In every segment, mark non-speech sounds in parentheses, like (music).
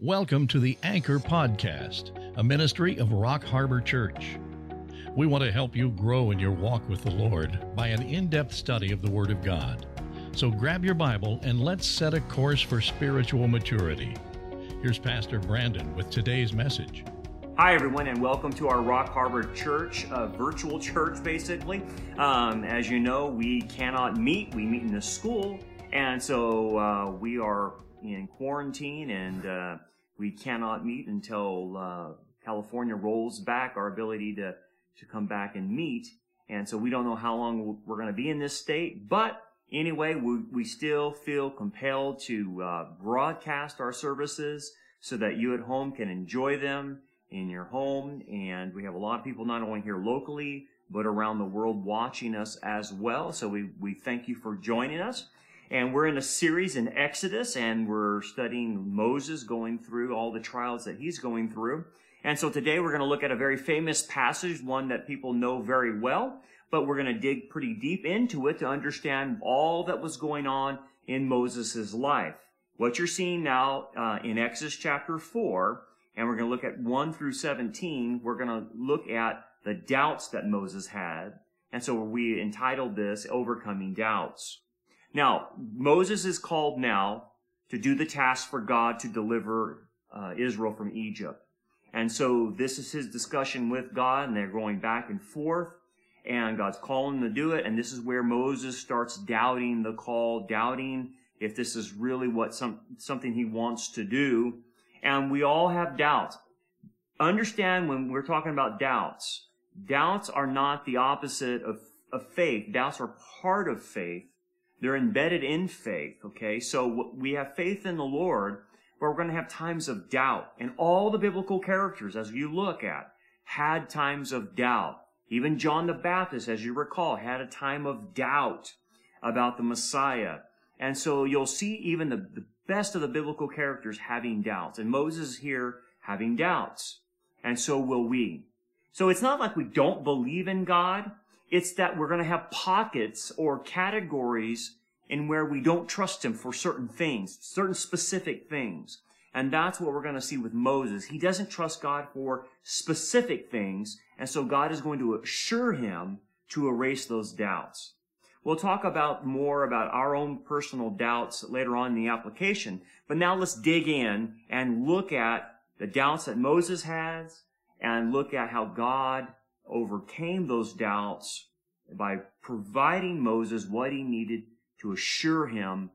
Welcome to the Anchor Podcast, a ministry of Rock Harbor Church. We want to help you grow in your walk with the Lord by an in depth study of the Word of God. So grab your Bible and let's set a course for spiritual maturity. Here's Pastor Brandon with today's message. Hi, everyone, and welcome to our Rock Harbor Church, a virtual church, basically. Um, as you know, we cannot meet. We meet in the school, and so uh, we are in quarantine and uh, we cannot meet until uh, California rolls back our ability to, to come back and meet. And so we don't know how long we're going to be in this state, but anyway, we, we still feel compelled to uh, broadcast our services so that you at home can enjoy them in your home. And we have a lot of people not only here locally, but around the world watching us as well. So we, we thank you for joining us. And we're in a series in Exodus and we're studying Moses going through all the trials that he's going through. And so today we're going to look at a very famous passage, one that people know very well, but we're going to dig pretty deep into it to understand all that was going on in Moses' life. What you're seeing now uh, in Exodus chapter 4, and we're going to look at 1 through 17, we're going to look at the doubts that Moses had. And so we entitled this Overcoming Doubts. Now, Moses is called now to do the task for God to deliver uh, Israel from Egypt. And so this is his discussion with God, and they're going back and forth, and God's calling him to do it. And this is where Moses starts doubting the call, doubting if this is really what some, something he wants to do. And we all have doubts. Understand when we're talking about doubts, doubts are not the opposite of, of faith. Doubts are part of faith. They're embedded in faith, okay? So we have faith in the Lord, but we're going to have times of doubt. And all the biblical characters, as you look at, had times of doubt. Even John the Baptist, as you recall, had a time of doubt about the Messiah. And so you'll see even the, the best of the biblical characters having doubts. And Moses here having doubts. And so will we. So it's not like we don't believe in God. It's that we're going to have pockets or categories in where we don't trust him for certain things, certain specific things. And that's what we're going to see with Moses. He doesn't trust God for specific things. And so God is going to assure him to erase those doubts. We'll talk about more about our own personal doubts later on in the application. But now let's dig in and look at the doubts that Moses has and look at how God overcame those doubts by providing Moses what he needed to assure him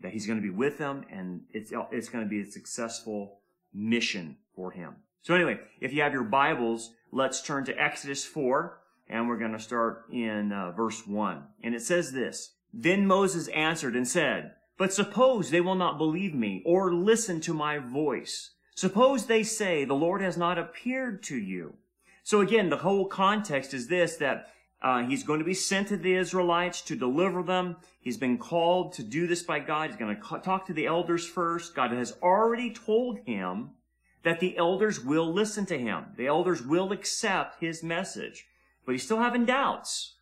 that he's going to be with them and it's, it's going to be a successful mission for him. So anyway, if you have your Bibles, let's turn to Exodus 4 and we're going to start in uh, verse 1. And it says this, Then Moses answered and said, But suppose they will not believe me or listen to my voice. Suppose they say, The Lord has not appeared to you. So again, the whole context is this, that uh, he's going to be sent to the Israelites to deliver them. He's been called to do this by God. He's going to talk to the elders first. God has already told him that the elders will listen to him. The elders will accept his message. But he's still having doubts.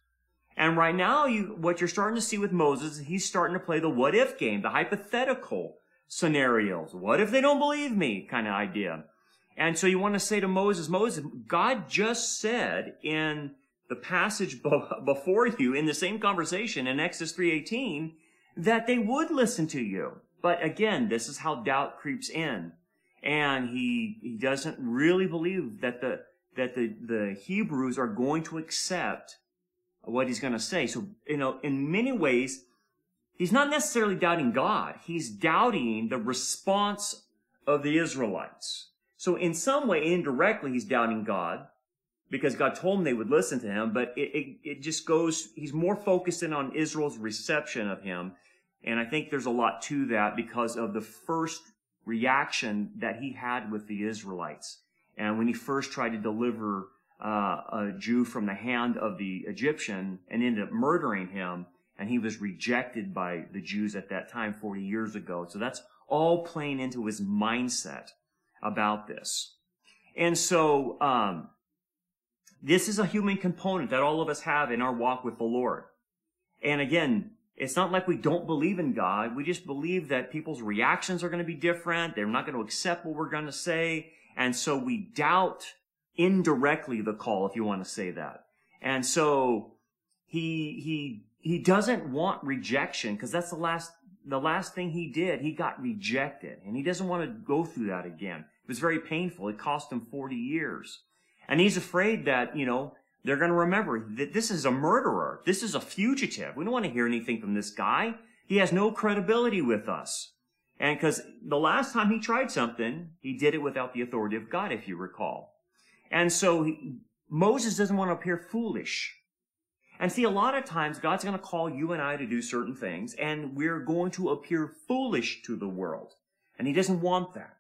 And right now, you, what you're starting to see with Moses, he's starting to play the what if game, the hypothetical scenarios. What if they don't believe me kind of idea. And so you want to say to Moses, Moses, God just said in the passage (laughs) before you in the same conversation in Exodus 3:18 that they would listen to you. But again, this is how doubt creeps in. And he he doesn't really believe that the that the, the Hebrews are going to accept what he's going to say. So, you know, in many ways, he's not necessarily doubting God. He's doubting the response of the Israelites. So in some way, indirectly, he's doubting God because God told him they would listen to him, but it, it, it just goes, he's more focused in on Israel's reception of him. And I think there's a lot to that because of the first reaction that he had with the Israelites. And when he first tried to deliver uh, a Jew from the hand of the Egyptian and ended up murdering him, and he was rejected by the Jews at that time 40 years ago. So that's all playing into his mindset about this. And so, um, this is a human component that all of us have in our walk with the Lord. And again, It's not like we don't believe in God. We just believe that people's reactions are going to be different. They're not going to accept what we're going to say. And so we doubt indirectly the call, if you want to say that. And so he, he, he doesn't want rejection because that's the last, the last thing he did. He got rejected and he doesn't want to go through that again. It was very painful. It cost him 40 years. And he's afraid that, you know, they're going to remember that this is a murderer. This is a fugitive. We don't want to hear anything from this guy. He has no credibility with us. And because the last time he tried something, he did it without the authority of God, if you recall. And so he, Moses doesn't want to appear foolish. And see, a lot of times God's going to call you and I to do certain things, and we're going to appear foolish to the world. And he doesn't want that.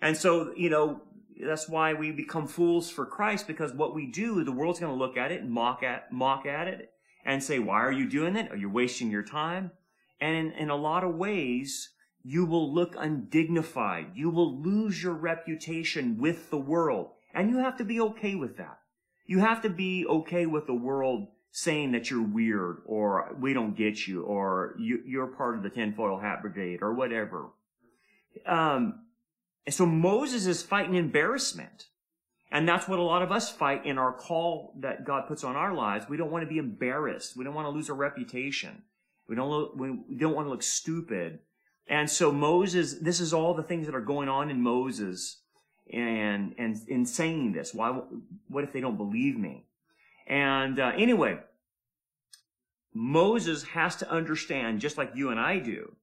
And so, you know, that's why we become fools for Christ because what we do, the world's going to look at it and mock at, mock at it and say, why are you doing that? Are you wasting your time? And in, in a lot of ways, you will look undignified. You will lose your reputation with the world. And you have to be okay with that. You have to be okay with the world saying that you're weird or we don't get you or you, are part of the tinfoil hat brigade or whatever. Um, and so Moses is fighting embarrassment. And that's what a lot of us fight in our call that God puts on our lives. We don't want to be embarrassed. We don't want to lose our reputation. We don't look, we don't want to look stupid. And so Moses, this is all the things that are going on in Moses and, and in saying this. Why, what if they don't believe me? And uh, anyway, Moses has to understand, just like you and I do,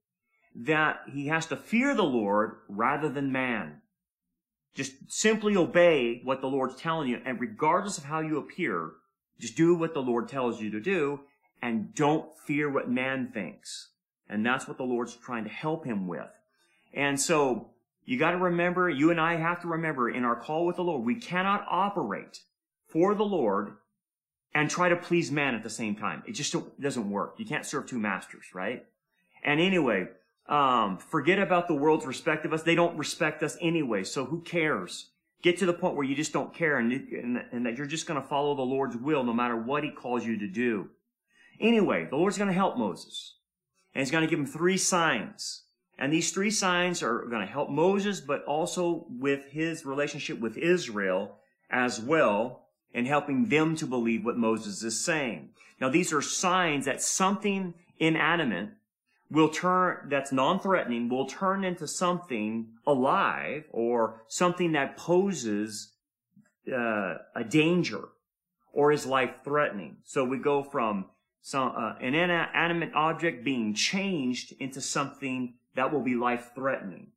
that he has to fear the Lord rather than man. Just simply obey what the Lord's telling you, and regardless of how you appear, just do what the Lord tells you to do, and don't fear what man thinks. And that's what the Lord's trying to help him with. And so, you gotta remember, you and I have to remember in our call with the Lord, we cannot operate for the Lord and try to please man at the same time. It just doesn't work. You can't serve two masters, right? And anyway, um, forget about the world's respect of us. They don't respect us anyway, so who cares? Get to the point where you just don't care and, and, and that you're just going to follow the Lord's will no matter what he calls you to do. Anyway, the Lord's going to help Moses. And he's going to give him three signs. And these three signs are going to help Moses, but also with his relationship with Israel as well, and helping them to believe what Moses is saying. Now, these are signs that something inanimate will turn, that's non-threatening, will turn into something alive or something that poses uh, a danger or is life-threatening. So we go from some, uh, an inanimate object being changed into something that will be life-threatening.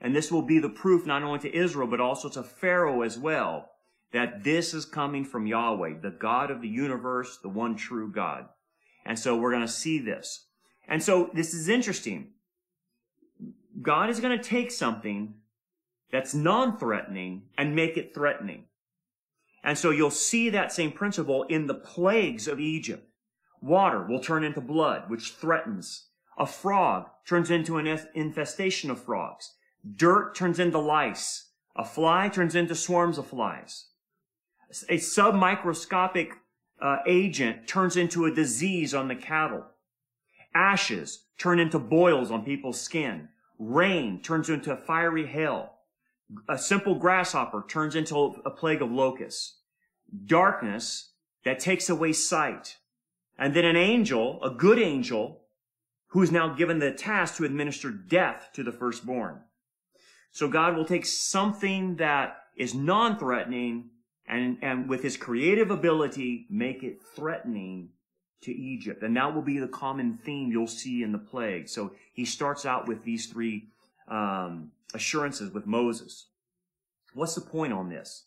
And this will be the proof not only to Israel, but also to Pharaoh as well, that this is coming from Yahweh, the God of the universe, the one true God. And so we're going to see this. And so this is interesting. God is going to take something that's non-threatening and make it threatening. And so you'll see that same principle in the plagues of Egypt. Water will turn into blood, which threatens. A frog turns into an infestation of frogs. Dirt turns into lice. A fly turns into swarms of flies. A submicroscopic uh, agent turns into a disease on the cattle. Ashes turn into boils on people's skin. Rain turns into fiery hail. A simple grasshopper turns into a plague of locusts. Darkness that takes away sight. And then an angel, a good angel, who is now given the task to administer death to the firstborn. So God will take something that is non-threatening and, and with his creative ability, make it threatening to Egypt. And that will be the common theme you'll see in the plague. So he starts out with these three um, assurances with Moses. What's the point on this?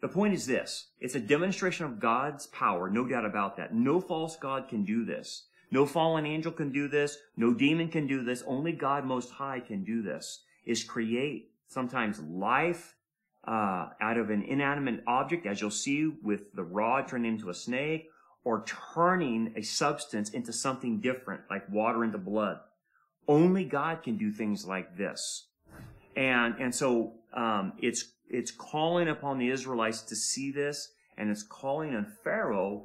The point is this. It's a demonstration of God's power, no doubt about that. No false God can do this. No fallen angel can do this. No demon can do this. Only God Most High can do this, is create sometimes life uh, out of an inanimate object, as you'll see with the rod turned into a snake, or turning a substance into something different, like water into blood. Only God can do things like this. And, and so, um, it's, it's calling upon the Israelites to see this, and it's calling on Pharaoh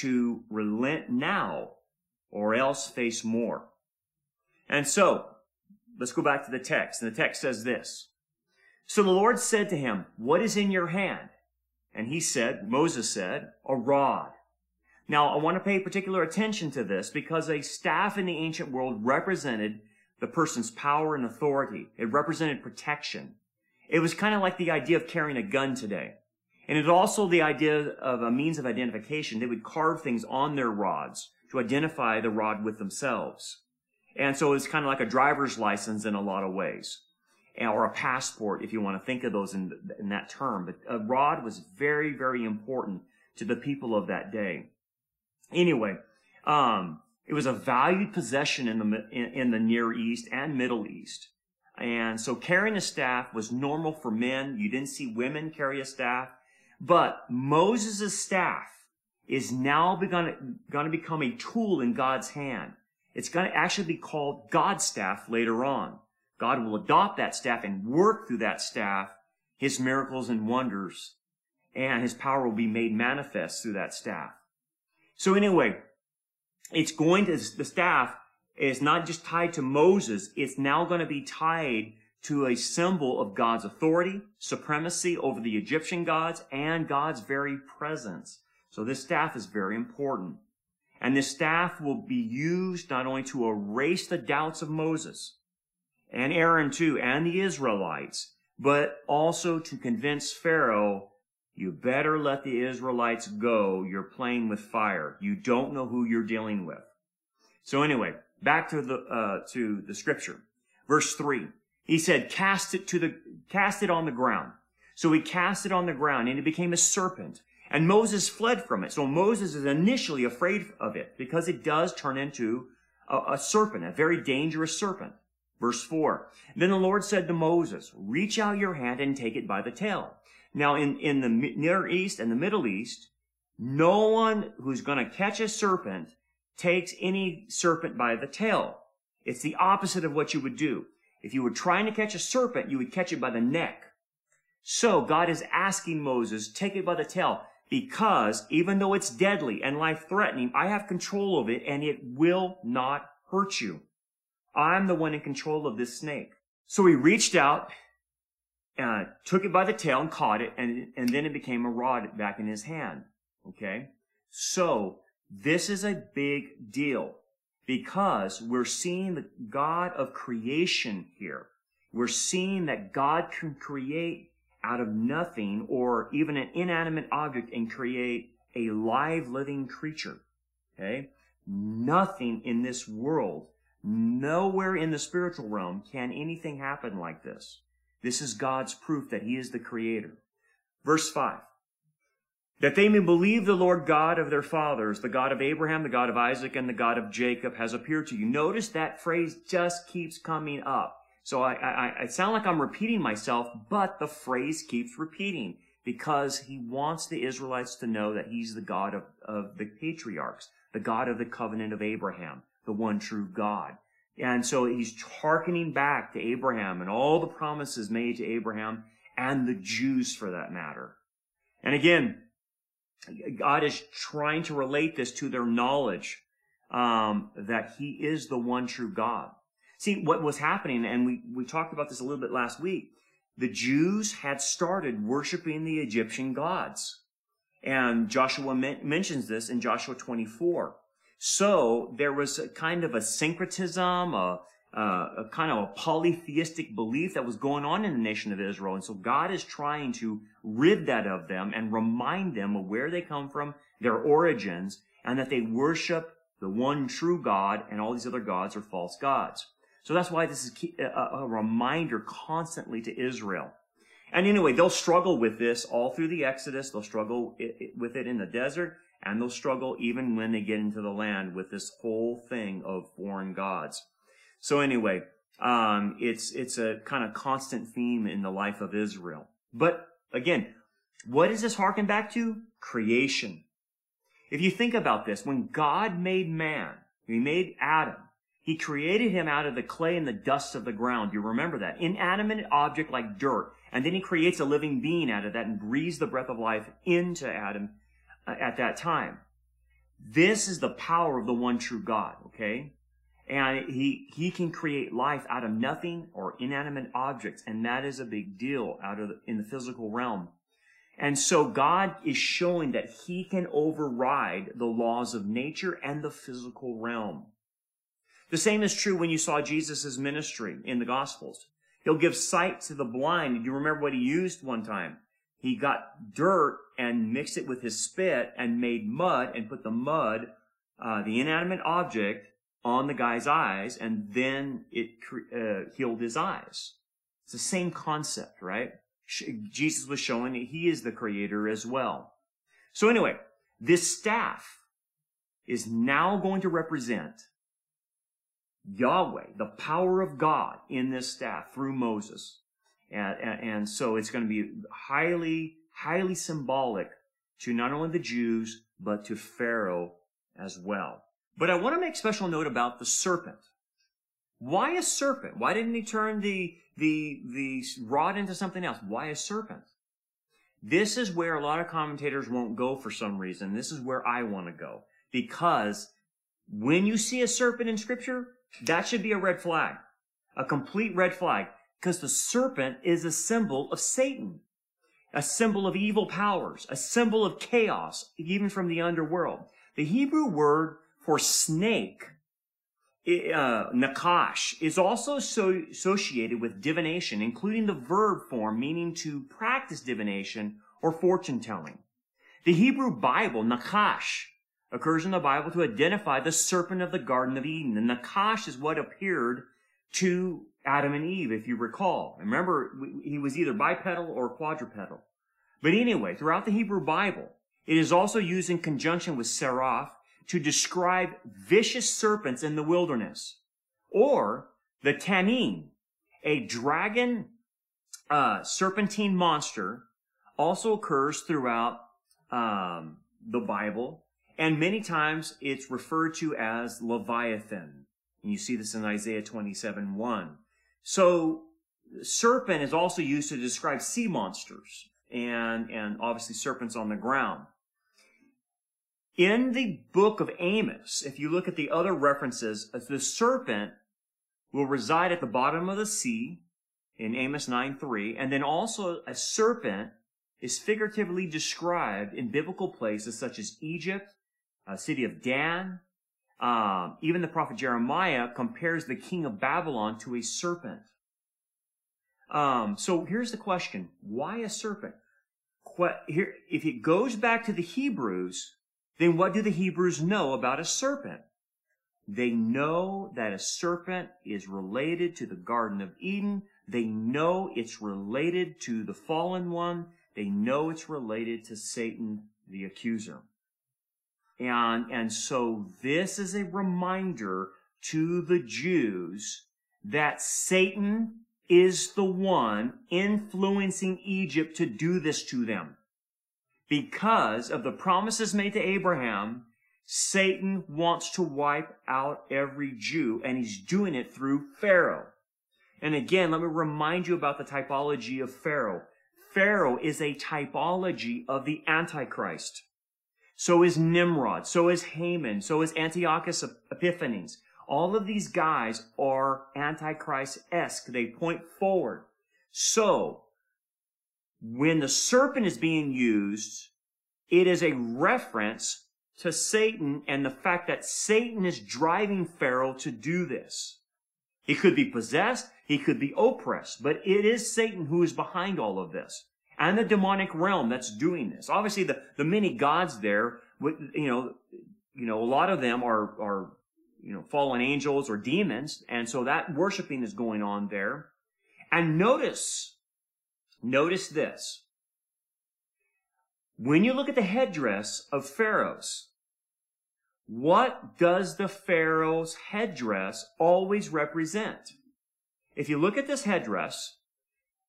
to relent now or else face more. And so, let's go back to the text. And the text says this. So the Lord said to him, What is in your hand? And he said, Moses said, A rod. Now, I want to pay particular attention to this because a staff in the ancient world represented the person's power and authority. It represented protection. It was kind of like the idea of carrying a gun today. And it's also the idea of a means of identification. They would carve things on their rods to identify the rod with themselves. And so it's kind of like a driver's license in a lot of ways. Or a passport, if you want to think of those in, in that term. But a rod was very, very important to the people of that day. Anyway, um, it was a valued possession in the, in, in the Near East and Middle East. And so carrying a staff was normal for men. You didn't see women carry a staff. But Moses' staff is now going to become a tool in God's hand. It's going to actually be called God's staff later on. God will adopt that staff and work through that staff his miracles and wonders, and his power will be made manifest through that staff. So anyway, it's going to, the staff is not just tied to Moses, it's now going to be tied to a symbol of God's authority, supremacy over the Egyptian gods, and God's very presence. So this staff is very important. And this staff will be used not only to erase the doubts of Moses and Aaron too, and the Israelites, but also to convince Pharaoh, you better let the Israelites go. You're playing with fire. You don't know who you're dealing with. So anyway, back to the, uh, to the scripture. Verse three. He said, cast it to the, cast it on the ground. So he cast it on the ground and it became a serpent. And Moses fled from it. So Moses is initially afraid of it because it does turn into a, a serpent, a very dangerous serpent. Verse 4. Then the Lord said to Moses, reach out your hand and take it by the tail. Now in, in the Near East and the Middle East, no one who's going to catch a serpent takes any serpent by the tail. It's the opposite of what you would do. If you were trying to catch a serpent, you would catch it by the neck. So God is asking Moses, take it by the tail because even though it's deadly and life threatening, I have control of it and it will not hurt you. I'm the one in control of this snake. So he reached out, uh, took it by the tail and caught it, and, and then it became a rod back in his hand. Okay? So, this is a big deal because we're seeing the God of creation here. We're seeing that God can create out of nothing or even an inanimate object and create a live living creature. Okay? Nothing in this world, nowhere in the spiritual realm can anything happen like this. This is God's proof that He is the creator. Verse 5 that they may believe the Lord God of their fathers, the God of Abraham, the God of Isaac, and the God of Jacob has appeared to you. Notice that phrase just keeps coming up. So I, I, I sound like I'm repeating myself, but the phrase keeps repeating because he wants the Israelites to know that he's the God of, of the patriarchs, the God of the covenant of Abraham, the one true God. And so he's hearkening back to Abraham and all the promises made to Abraham and the Jews for that matter. And again, God is trying to relate this to their knowledge um, that He is the one true God. See, what was happening, and we, we talked about this a little bit last week, the Jews had started worshiping the Egyptian gods. And Joshua men- mentions this in Joshua 24. So there was a kind of a syncretism, a, uh, a kind of a polytheistic belief that was going on in the nation of Israel. And so God is trying to rid that of them and remind them of where they come from, their origins, and that they worship the one true God and all these other gods are false gods. So that's why this is a reminder constantly to Israel. And anyway, they'll struggle with this all through the Exodus. They'll struggle with it in the desert, and they'll struggle even when they get into the land with this whole thing of foreign gods. So anyway, um, it's it's a kind of constant theme in the life of Israel. But again, what does this harken back to? Creation. If you think about this, when God made man, He made Adam, He created him out of the clay and the dust of the ground. You remember that. Inanimate object like dirt. And then He creates a living being out of that and breathes the breath of life into Adam at that time. This is the power of the one true God, okay? And he, he can create life out of nothing or inanimate objects. And that is a big deal out of the, in the physical realm. And so God is showing that he can override the laws of nature and the physical realm. The same is true when you saw Jesus' ministry in the Gospels. He'll give sight to the blind. Do you remember what he used one time? He got dirt and mixed it with his spit and made mud and put the mud, uh, the inanimate object, on the guy's eyes, and then it uh, healed his eyes. It's the same concept, right? Jesus was showing that he is the creator as well. So anyway, this staff is now going to represent Yahweh, the power of God in this staff through Moses. And, and, so it's going to be highly, highly symbolic to not only the Jews, but to Pharaoh as well. But I want to make special note about the serpent. Why a serpent? Why didn't he turn the, the, the rod into something else? Why a serpent? This is where a lot of commentators won't go for some reason. This is where I want to go. Because when you see a serpent in scripture, that should be a red flag. A complete red flag. Because the serpent is a symbol of Satan. A symbol of evil powers. A symbol of chaos, even from the underworld. The Hebrew word for snake, uh, nakash, is also so associated with divination, including the verb form meaning to practice divination or fortune telling. The Hebrew Bible, nakash, occurs in the Bible to identify the serpent of the Garden of Eden. And Nakash is what appeared to Adam and Eve, if you recall. Remember, he was either bipedal or quadrupedal. But anyway, throughout the Hebrew Bible, it is also used in conjunction with seraph to describe vicious serpents in the wilderness. Or the tannin, a dragon uh, serpentine monster, also occurs throughout um, the Bible and many times it's referred to as Leviathan. And you see this in Isaiah 27 1. So, serpent is also used to describe sea monsters and, and obviously serpents on the ground. In the book of Amos, if you look at the other references, uh, the serpent will reside at the bottom of the sea in Amos 9 3, and then also a serpent is figuratively described in biblical places such as Egypt, a city of Dan. Um, even the prophet Jeremiah compares the king of Babylon to a serpent. Um, so here's the question: Why a serpent? here, if it goes back to the Hebrews, then what do the Hebrews know about a serpent? They know that a serpent is related to the Garden of Eden. They know it's related to the fallen one. They know it's related to Satan, the accuser. And, and so this is a reminder to the Jews that Satan is the one influencing Egypt to do this to them. Because of the promises made to Abraham, Satan wants to wipe out every Jew, and he's doing it through Pharaoh. And again, let me remind you about the typology of Pharaoh. Pharaoh is a typology of the Antichrist. So is Nimrod. So is Haman. So is Antiochus Epiphanes. All of these guys are Antichrist-esque. They point forward. So, when the serpent is being used, it is a reference to Satan and the fact that Satan is driving Pharaoh to do this. He could be possessed, he could be oppressed, but it is Satan who is behind all of this and the demonic realm that's doing this. Obviously, the, the many gods there, you know, you know, a lot of them are, are, you know, fallen angels or demons. And so that worshiping is going on there. And notice, notice this. When you look at the headdress of pharaohs, what does the pharaoh's headdress always represent? If you look at this headdress,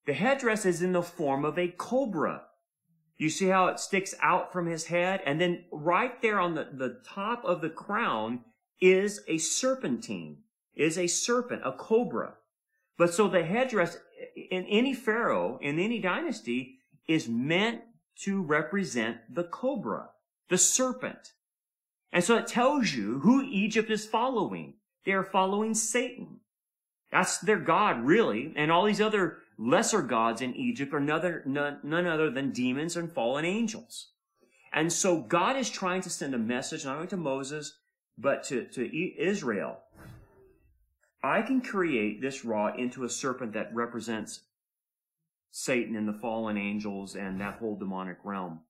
the headdress is in the form of a cobra. You see how it sticks out from his head? And then right there on the, the top of the crown is a serpentine, is a serpent, a cobra. But so the headdress in any pharaoh, in any dynasty, is meant to represent the cobra, the serpent. And so it tells you who Egypt is following. They are following Satan. That's their God, really. And all these other lesser gods in Egypt are none, other than demons and fallen angels. And so God is trying to send a message not only to Moses, but to, to Israel. I can create this rod into a serpent that represents Satan and the fallen angels and that whole demonic realm.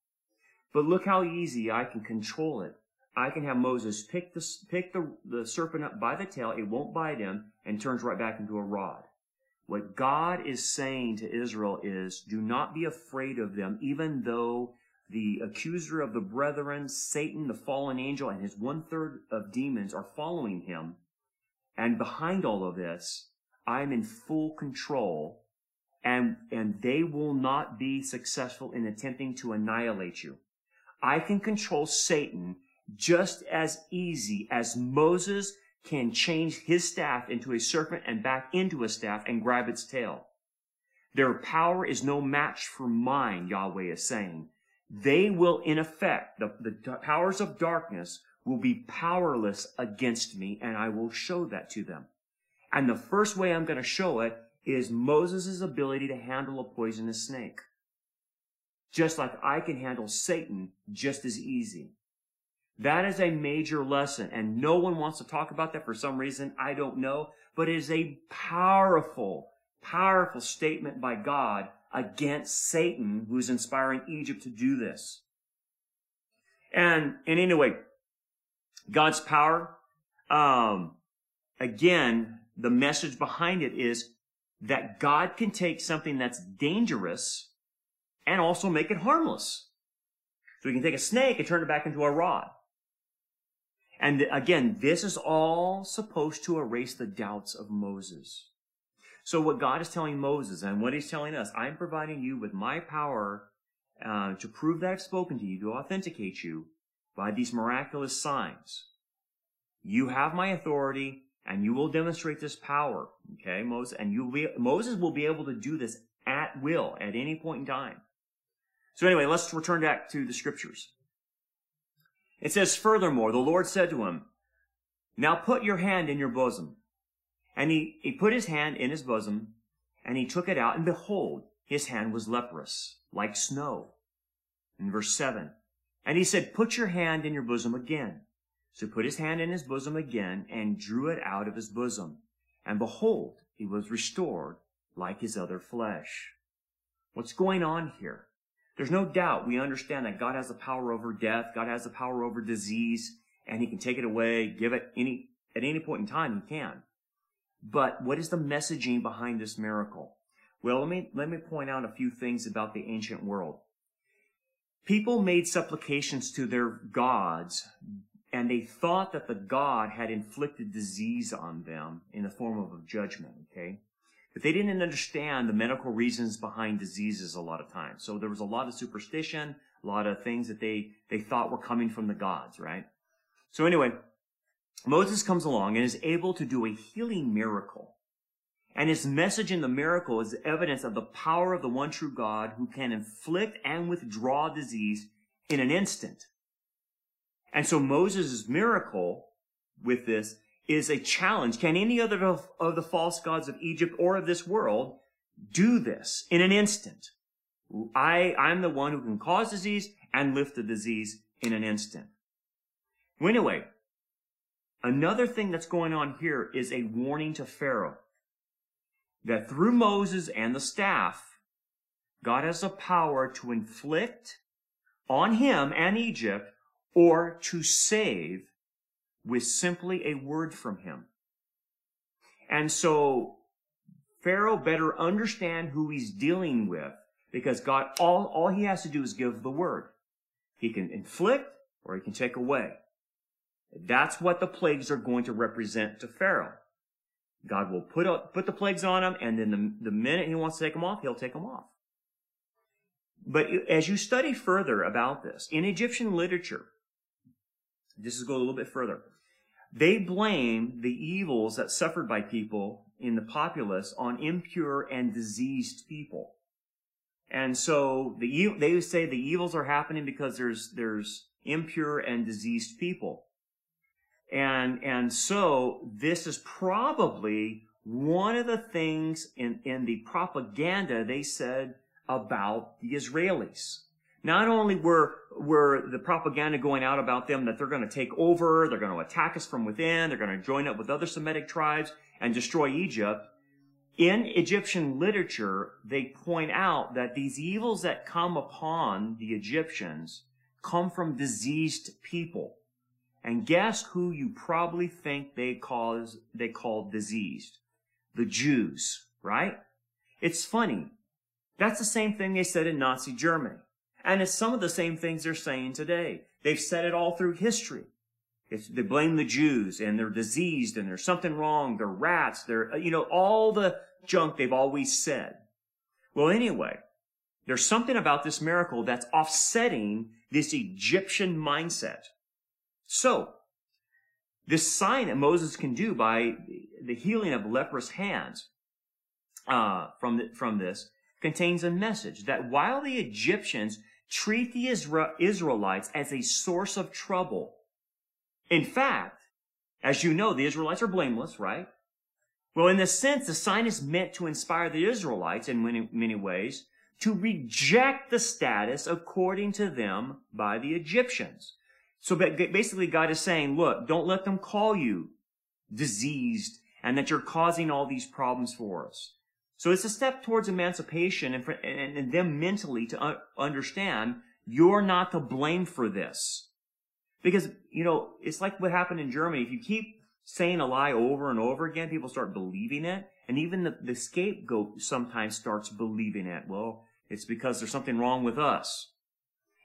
But look how easy I can control it. I can have Moses pick the, pick the, the serpent up by the tail, it won't bite him, and turns right back into a rod. What God is saying to Israel is, do not be afraid of them, even though the accuser of the brethren, Satan, the fallen angel, and his one third of demons are following him. And behind all of this, I'm in full control and, and they will not be successful in attempting to annihilate you. I can control Satan just as easy as Moses can change his staff into a serpent and back into a staff and grab its tail. Their power is no match for mine, Yahweh is saying. They will, in effect, the, the powers of darkness will be powerless against me, and I will show that to them. And the first way I'm going to show it is Moses' ability to handle a poisonous snake. Just like I can handle Satan just as easy. That is a major lesson, and no one wants to talk about that for some reason. I don't know, but it is a powerful, powerful statement by God against Satan, who is inspiring Egypt to do this. And, and anyway, God's power, um, again, the message behind it is that God can take something that's dangerous and also make it harmless. So he can take a snake and turn it back into a rod. And again, this is all supposed to erase the doubts of Moses. So what God is telling Moses and what he's telling us, I'm providing you with my power uh, to prove that I've spoken to you, to authenticate you by these miraculous signs. You have my authority and you will demonstrate this power. Okay, Moses, and you will Moses will be able to do this at will at any point in time. So anyway, let's return back to the scriptures. It says, furthermore, the Lord said to him, now put your hand in your bosom. And he, he put his hand in his bosom and he took it out and behold, his hand was leprous, like snow. In verse seven. And he said, put your hand in your bosom again. So he put his hand in his bosom again and drew it out of his bosom. And behold, he was restored like his other flesh. What's going on here? There's no doubt we understand that God has the power over death. God has the power over disease and he can take it away, give it any, at any point in time he can. But what is the messaging behind this miracle? Well, let me, let me point out a few things about the ancient world. People made supplications to their gods and they thought that the God had inflicted disease on them in the form of a judgment, okay? But they didn't understand the medical reasons behind diseases a lot of times. So there was a lot of superstition, a lot of things that they, they thought were coming from the gods, right? So anyway, Moses comes along and is able to do a healing miracle. And his message in the miracle is evidence of the power of the one true God who can inflict and withdraw disease in an instant. And so Moses' miracle with this is a challenge. Can any other of, the false gods of Egypt or of this world do this in an instant? I, I'm the one who can cause disease and lift the disease in an instant. Well, anyway, another thing that's going on here is a warning to Pharaoh that through Moses and the staff, God has the power to inflict on him and Egypt or to save with simply a word from him. And so Pharaoh better understand who he's dealing with because God, all, all he has to do is give the word. He can inflict or he can take away. That's what the plagues are going to represent to Pharaoh. God will put, put the plagues on him and then the, the minute he wants to take them off, he'll take them off. But as you study further about this, in Egyptian literature, this is go a little bit further. They blame the evils that suffered by people in the populace on impure and diseased people. And so the they say the evils are happening because there's there's impure and diseased people. And, and so this is probably one of the things in, in the propaganda they said about the Israelis. Not only were, were the propaganda going out about them that they're going to take over, they're going to attack us from within, they're going to join up with other Semitic tribes and destroy Egypt. In Egyptian literature, they point out that these evils that come upon the Egyptians come from diseased people. And guess who you probably think they cause, they call diseased? The Jews, right? It's funny. That's the same thing they said in Nazi Germany. And it's some of the same things they're saying today. They've said it all through history. It's, they blame the Jews and they're diseased and there's something wrong. They're rats. They're, you know, all the junk they've always said. Well, anyway, there's something about this miracle that's offsetting this Egyptian mindset. So, this sign that Moses can do by the healing of leprous hands uh, from the, from this contains a message that while the Egyptians treat the Israelites as a source of trouble, in fact, as you know, the Israelites are blameless, right? Well, in this sense, the sign is meant to inspire the Israelites in many, many ways to reject the status according to them by the Egyptians. So basically God is saying, look, don't let them call you diseased and that you're causing all these problems for us. So it's a step towards emancipation and, for, and, and them mentally to un- understand you're not to blame for this. Because, you know, it's like what happened in Germany. If you keep saying a lie over and over again, people start believing it. And even the, the scapegoat sometimes starts believing it. Well, it's because there's something wrong with us.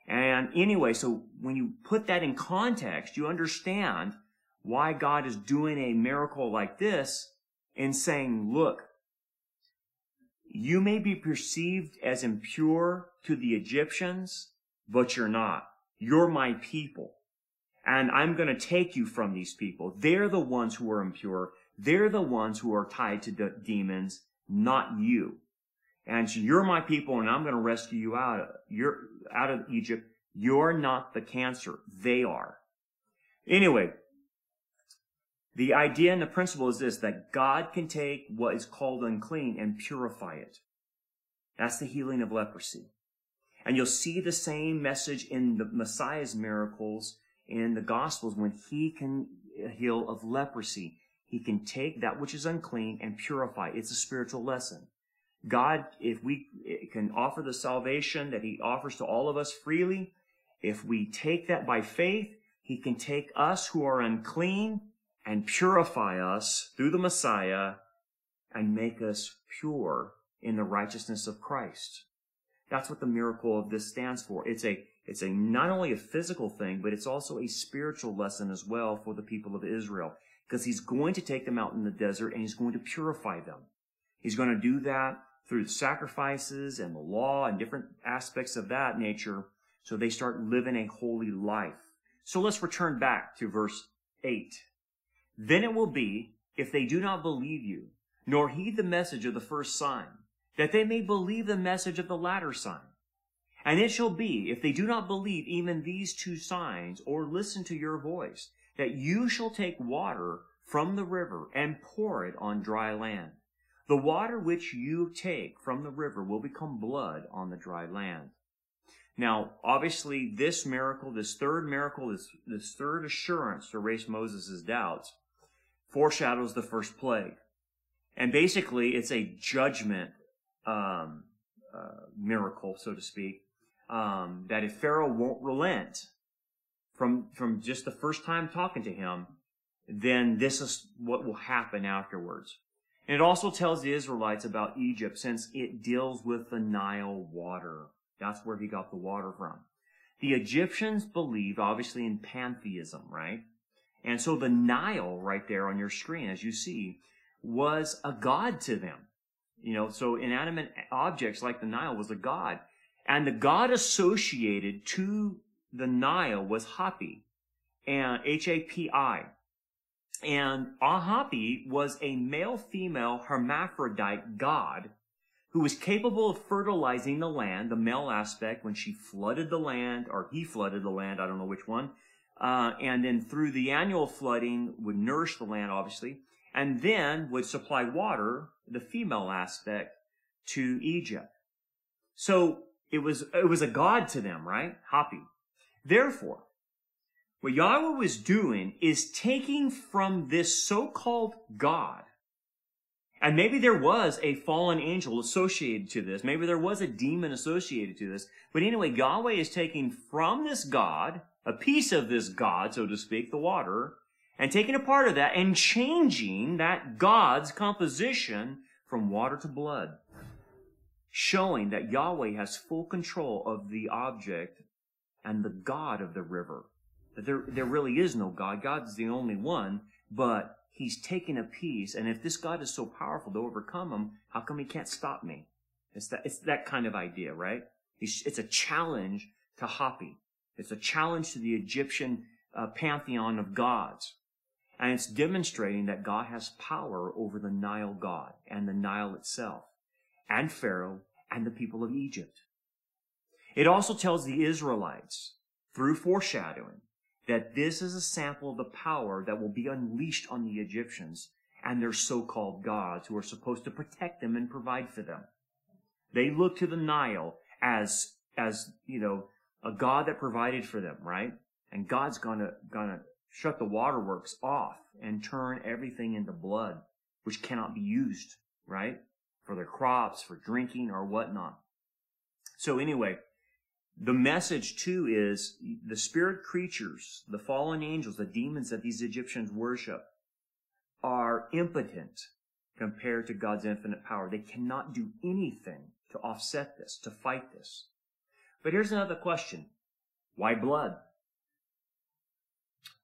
And anyway, so when you put that in context, you understand why God is doing a miracle like this and saying, look, you may be perceived as impure to the Egyptians, but you're not. You're my people. And I'm going to take you from these people. They're the ones who are impure. They're the ones who are tied to de- demons, not you and you're my people and I'm going to rescue you out of, you're out of Egypt. You're not the cancer. They are. Anyway, the idea and the principle is this, that God can take what is called unclean and purify it. That's the healing of leprosy. And you'll see the same message in the Messiah's miracles in the Gospels when he can heal of leprosy. He can take that which is unclean and purify. It's a spiritual lesson. God, if we can offer the salvation that He offers to all of us freely, if we take that by faith, He can take us who are unclean and purify us through the Messiah and make us pure in the righteousness of Christ. That's what the miracle of this stands for. It's a, it's a not only a physical thing, but it's also a spiritual lesson as well for the people of Israel. Because he's going to take them out in the desert and he's going to purify them. He's going to do that through sacrifices and the law and different aspects of that nature. So they start living a holy life. So let's return back to verse 8. Then it will be, if they do not believe you, nor heed the message of the first sign, that they may believe the message of the latter sign. And it shall be, if they do not believe even these two signs, or listen to your voice, that you shall take water from the river and pour it on dry land. The water which you take from the river will become blood on the dry land. Now, obviously, this miracle, this third miracle, this, this third assurance to erase Moses' doubts, foreshadows the first plague. And basically, it's a judgment um, uh, miracle, so to speak, um, that if Pharaoh won't relent from, from just the first time talking to him, then this is what will happen afterwards. And it also tells the Israelites about Egypt since it deals with the Nile water. That's where he got the water from. The Egyptians believed obviously in pantheism, right? And so the Nile right there on your screen, as you see, was a god to them. You know, so inanimate objects like the Nile was a god. And the god associated to the Nile was Hapi, and H-A-P-I. And Ahapi was a male-female hermaphrodite god who was capable of fertilizing the land, the male aspect, when she flooded the land, or he flooded the land, I don't know which one, uh, and then through the annual flooding would nourish the land, obviously, and then would supply water, the female aspect, to Egypt. So it was it was a god to them, right? Hapi. Therefore, what Yahweh was doing is taking from this so-called God, and maybe there was a fallen angel associated to this, maybe there was a demon associated to this, but anyway, Yahweh is taking from this God, a piece of this God, so to speak, the water, and taking a part of that and changing that God's composition from water to blood, showing that Yahweh has full control of the object and the God of the river. That there, there really is no God. God's the only one, but he's taken a piece. And if this God is so powerful to overcome him, how come he can't stop me? It's that, it's that kind of idea, right? It's a challenge to Hapi. It's a challenge to the Egyptian uh, pantheon of gods. And it's demonstrating that God has power over the Nile God and the Nile itself, and Pharaoh and the people of Egypt. It also tells the Israelites, through foreshadowing, that this is a sample of the power that will be unleashed on the Egyptians and their so-called gods who are supposed to protect them and provide for them. They look to the Nile as, as, you know, a God that provided for them, right? And God's gonna, gonna shut the waterworks off and turn everything into blood, which cannot be used, right? For their crops, for drinking or whatnot. So anyway, the message too is the spirit creatures, the fallen angels, the demons that these Egyptians worship are impotent compared to God's infinite power. They cannot do anything to offset this, to fight this. But here's another question. Why blood?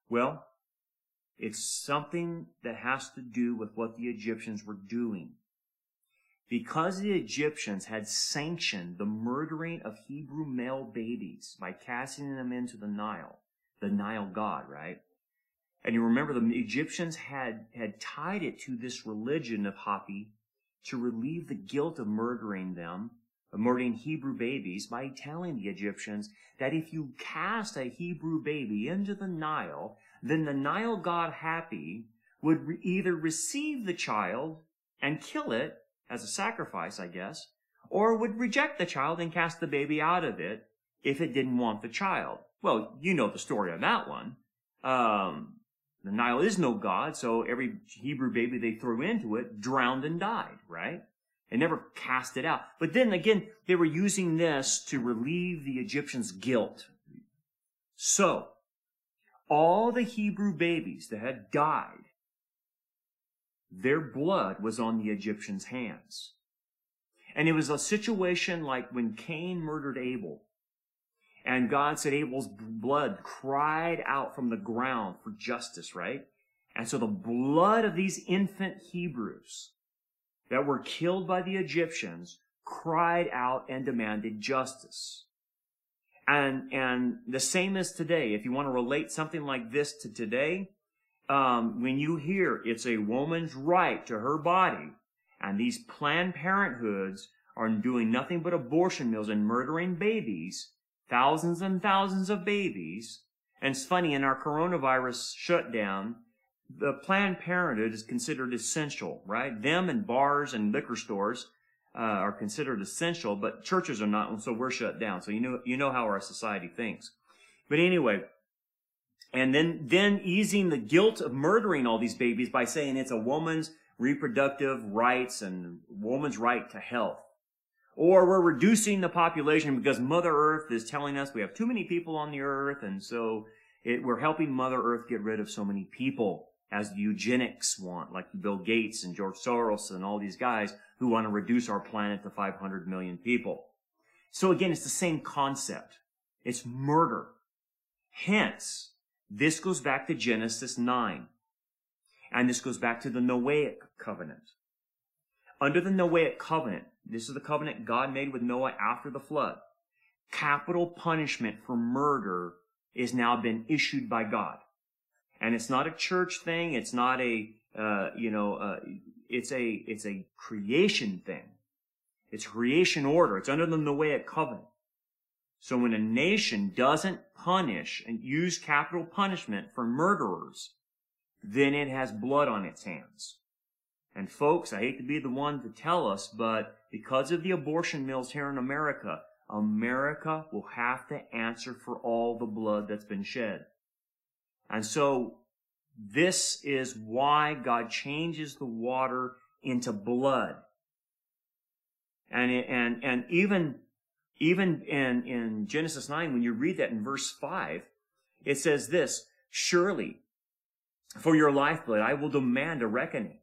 Well, it's something that has to do with what the Egyptians were doing. Because the Egyptians had sanctioned the murdering of Hebrew male babies by casting them into the Nile, the Nile god, right? And you remember the Egyptians had, had tied it to this religion of Hapi to relieve the guilt of murdering them, murdering Hebrew babies by telling the Egyptians that if you cast a Hebrew baby into the Nile, then the Nile god Hapi would re- either receive the child and kill it as a sacrifice, I guess, or would reject the child and cast the baby out of it if it didn't want the child. Well, you know the story on that one. Um, the Nile is no god, so every Hebrew baby they threw into it drowned and died, right? They never cast it out. But then again, they were using this to relieve the Egyptians' guilt. So, all the Hebrew babies that had died their blood was on the Egyptians' hands. And it was a situation like when Cain murdered Abel. And God said Abel's blood cried out from the ground for justice, right? And so the blood of these infant Hebrews that were killed by the Egyptians cried out and demanded justice. And, and the same as today. If you want to relate something like this to today, um, when you hear it's a woman's right to her body, and these Planned Parenthoods are doing nothing but abortion mills and murdering babies, thousands and thousands of babies, and it's funny, in our coronavirus shutdown, the Planned Parenthood is considered essential, right? Them and bars and liquor stores uh, are considered essential, but churches are not, so we're shut down. So you know, you know how our society thinks. But anyway, and then, then easing the guilt of murdering all these babies by saying it's a woman's reproductive rights and woman's right to health. Or we're reducing the population because Mother Earth is telling us we have too many people on the earth and so it, we're helping Mother Earth get rid of so many people as eugenics want, like Bill Gates and George Soros and all these guys who want to reduce our planet to 500 million people. So again, it's the same concept. It's murder. Hence, this goes back to Genesis 9. And this goes back to the Noahic covenant. Under the Noahic covenant, this is the covenant God made with Noah after the flood. Capital punishment for murder is now been issued by God. And it's not a church thing. It's not a, uh, you know, uh, it's a, it's a creation thing. It's creation order. It's under the Noahic covenant. So when a nation doesn't punish and use capital punishment for murderers, then it has blood on its hands. And folks, I hate to be the one to tell us, but because of the abortion mills here in America, America will have to answer for all the blood that's been shed. And so this is why God changes the water into blood. And, and, and even, even in, in Genesis 9, when you read that in verse 5, it says this, Surely, for your lifeblood, I will demand a reckoning.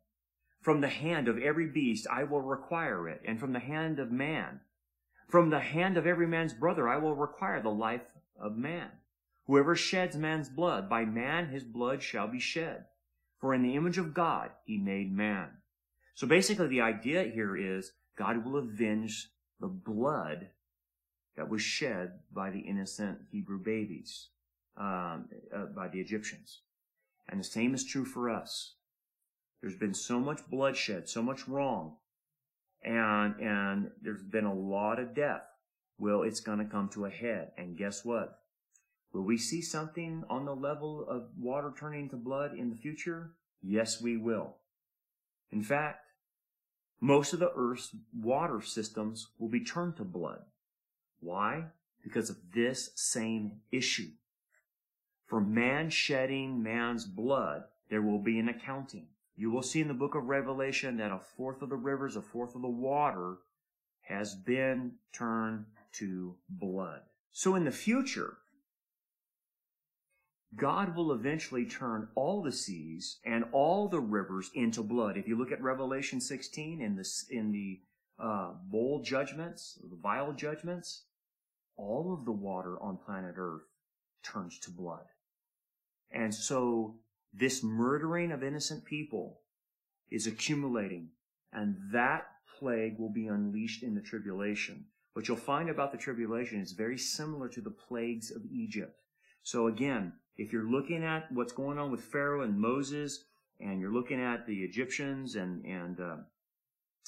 From the hand of every beast, I will require it, and from the hand of man. From the hand of every man's brother, I will require the life of man. Whoever sheds man's blood, by man his blood shall be shed. For in the image of God he made man. So basically the idea here is God will avenge the blood that was shed by the innocent Hebrew babies, um, uh, by the Egyptians. And the same is true for us. There's been so much bloodshed, so much wrong, and, and there's been a lot of death. Well, it's going to come to a head. And guess what? Will we see something on the level of water turning to blood in the future? Yes, we will. In fact, most of the Earth's water systems will be turned to blood. Why? Because of this same issue. For man shedding man's blood, there will be an accounting. You will see in the book of Revelation that a fourth of the rivers, a fourth of the water has been turned to blood. So in the future, God will eventually turn all the seas and all the rivers into blood. If you look at Revelation 16 in the, in the uh, bowl judgments, the vial judgments, all of the water on planet Earth turns to blood. And so this murdering of innocent people is accumulating and that plague will be unleashed in the tribulation. What you'll find about the tribulation is very similar to the plagues of Egypt. So again, if you're looking at what's going on with Pharaoh and Moses, and you're looking at the Egyptians and and uh,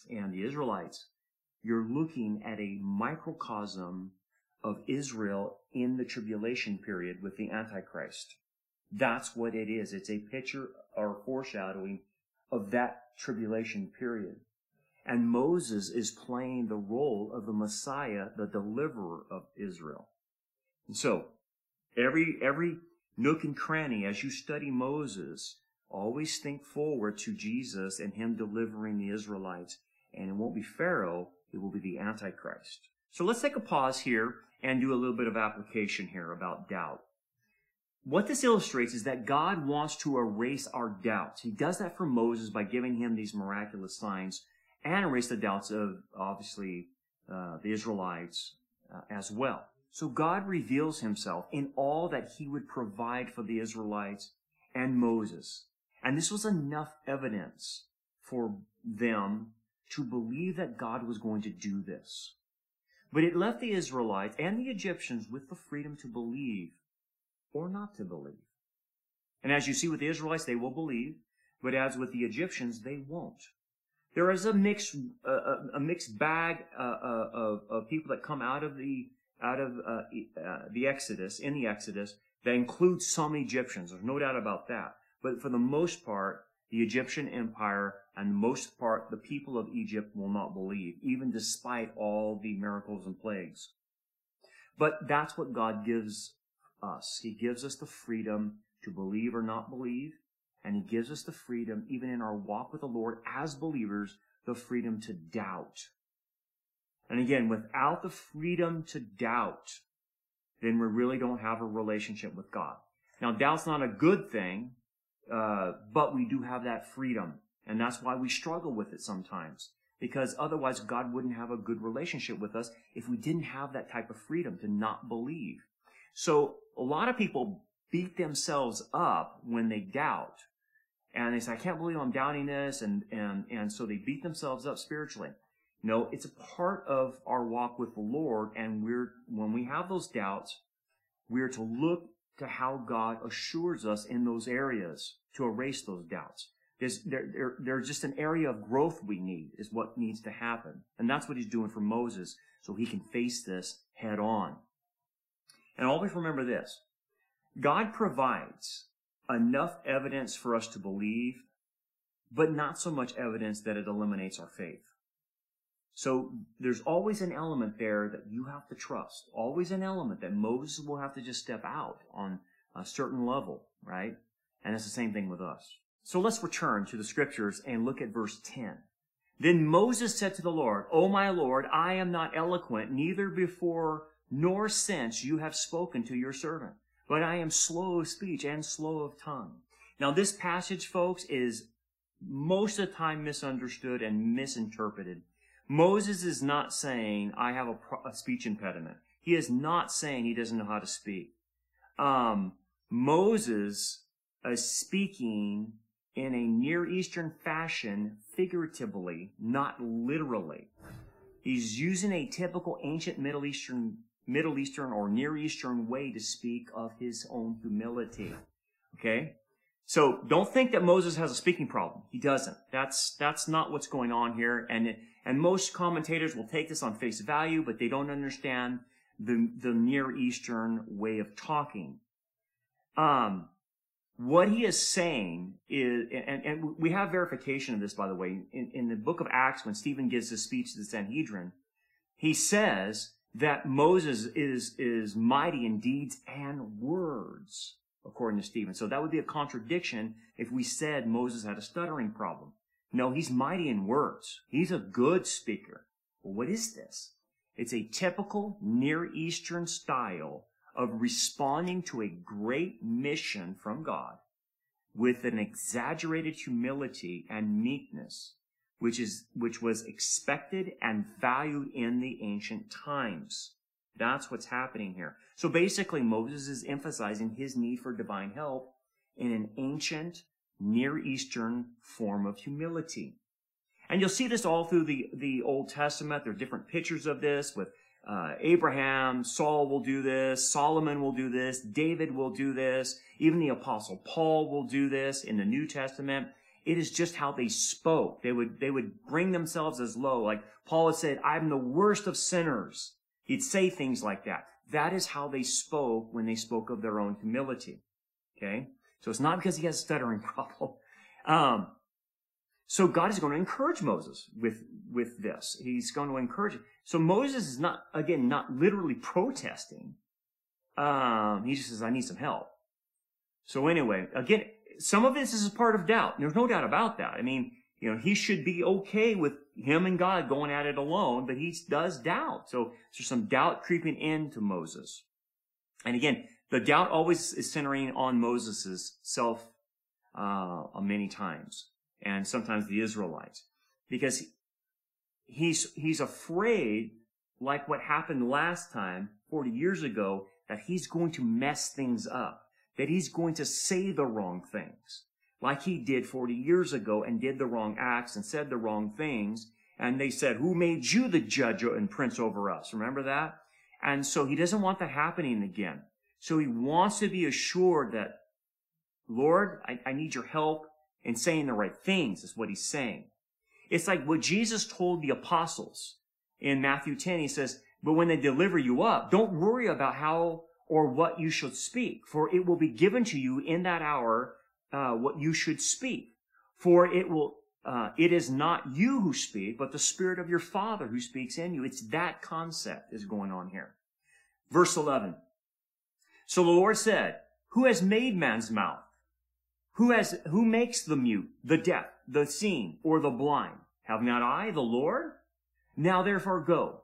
and the Israelites, you're looking at a microcosm of Israel in the tribulation period with the Antichrist. That's what it is. It's a picture or foreshadowing of that tribulation period. And Moses is playing the role of the Messiah, the deliverer of Israel. And so, every, every nook and cranny as you study Moses, always think forward to Jesus and him delivering the Israelites. And it won't be Pharaoh, it will be the Antichrist. So let's take a pause here and do a little bit of application here about doubt. What this illustrates is that God wants to erase our doubts. He does that for Moses by giving him these miraculous signs and erase the doubts of, obviously, uh, the Israelites uh, as well. So God reveals himself in all that he would provide for the Israelites and Moses. And this was enough evidence for them to believe that God was going to do this. But it left the Israelites and the Egyptians with the freedom to believe or not to believe. And as you see with the Israelites, they will believe, but as with the Egyptians, they won't. There is a mixed, uh, a mixed bag uh, uh, of, of people that come out of the out of uh, uh, the Exodus, in the Exodus, that includes some Egyptians. There's no doubt about that. But for the most part, the Egyptian empire and most part, the people of Egypt will not believe, even despite all the miracles and plagues. But that's what God gives us. He gives us the freedom to believe or not believe. And he gives us the freedom, even in our walk with the Lord as believers, the freedom to doubt. And again, without the freedom to doubt, then we really don't have a relationship with God. Now, doubt's not a good thing, uh, but we do have that freedom. And that's why we struggle with it sometimes. Because otherwise, God wouldn't have a good relationship with us if we didn't have that type of freedom to not believe. So, a lot of people beat themselves up when they doubt. And they say, I can't believe I'm doubting this. And, and, and so they beat themselves up spiritually. No, it's a part of our walk with the Lord. And we're, when we have those doubts, we're to look to how God assures us in those areas to erase those doubts. There's, there, there, there's just an area of growth we need is what needs to happen. And that's what he's doing for Moses so he can face this head on. And always remember this. God provides enough evidence for us to believe, but not so much evidence that it eliminates our faith. So there's always an element there that you have to trust. Always an element that Moses will have to just step out on a certain level, right? And it's the same thing with us. So let's return to the scriptures and look at verse 10. Then Moses said to the Lord, O my Lord, I am not eloquent, neither before nor since you have spoken to your servant, but I am slow of speech and slow of tongue. Now this passage, folks, is most of the time misunderstood and misinterpreted. Moses is not saying, I have a, pro- a speech impediment. He is not saying he doesn't know how to speak. Um, Moses is speaking in a Near Eastern fashion figuratively, not literally. He's using a typical ancient Middle Eastern, Middle Eastern or Near Eastern way to speak of his own humility. Okay? So don't think that Moses has a speaking problem. He doesn't. That's, that's not what's going on here. And, and most commentators will take this on face value, but they don't understand the, the Near Eastern way of talking. Um, what he is saying is, and, and we have verification of this, by the way, in, in the book of Acts, when Stephen gives his speech to the Sanhedrin, he says that Moses is, is mighty in deeds and words, according to Stephen. So that would be a contradiction if we said Moses had a stuttering problem. No, he's mighty in words. He's a good speaker. What is this? It's a typical Near Eastern style of responding to a great mission from God with an exaggerated humility and meekness, which is, which was expected and valued in the ancient times. That's what's happening here. So basically, Moses is emphasizing his need for divine help in an ancient Near Eastern form of humility. And you'll see this all through the, the Old Testament. There are different pictures of this with uh, Abraham, Saul will do this, Solomon will do this, David will do this, even the apostle Paul will do this in the New Testament. It is just how they spoke. They would, they would bring themselves as low. Like Paul had said, I'm the worst of sinners. He'd say things like that. That is how they spoke when they spoke of their own humility. Okay? So it's not because he has a stuttering (laughs) problem. Um, so God is going to encourage Moses with, with this. He's going to encourage. So Moses is not, again, not literally protesting. Um, he just says, I need some help. So anyway, again, some of this is a part of doubt. There's no doubt about that. I mean, you know, he should be okay with him and God going at it alone, but he does doubt. So there's some doubt creeping into Moses. And again, the doubt always is centering on Moses' self, uh, many times and sometimes the Israelites, because he's, he's afraid, like what happened last time, 40 years ago, that he's going to mess things up, that he's going to say the wrong things, like he did 40 years ago and did the wrong acts and said the wrong things. And they said, who made you the judge and prince over us? Remember that? And so he doesn't want that happening again. So he wants to be assured that, Lord, I, I need your help in saying the right things is what he's saying. It's like what Jesus told the apostles in Matthew 10. He says, but when they deliver you up, don't worry about how or what you should speak, for it will be given to you in that hour uh, what you should speak. For it will, uh, it is not you who speak, but the Spirit of your Father who speaks in you. It's that concept is going on here. Verse 11. So the Lord said, Who has made man's mouth? Who has, who makes the mute, the deaf, the seeing, or the blind? Have not I, the Lord? Now therefore go,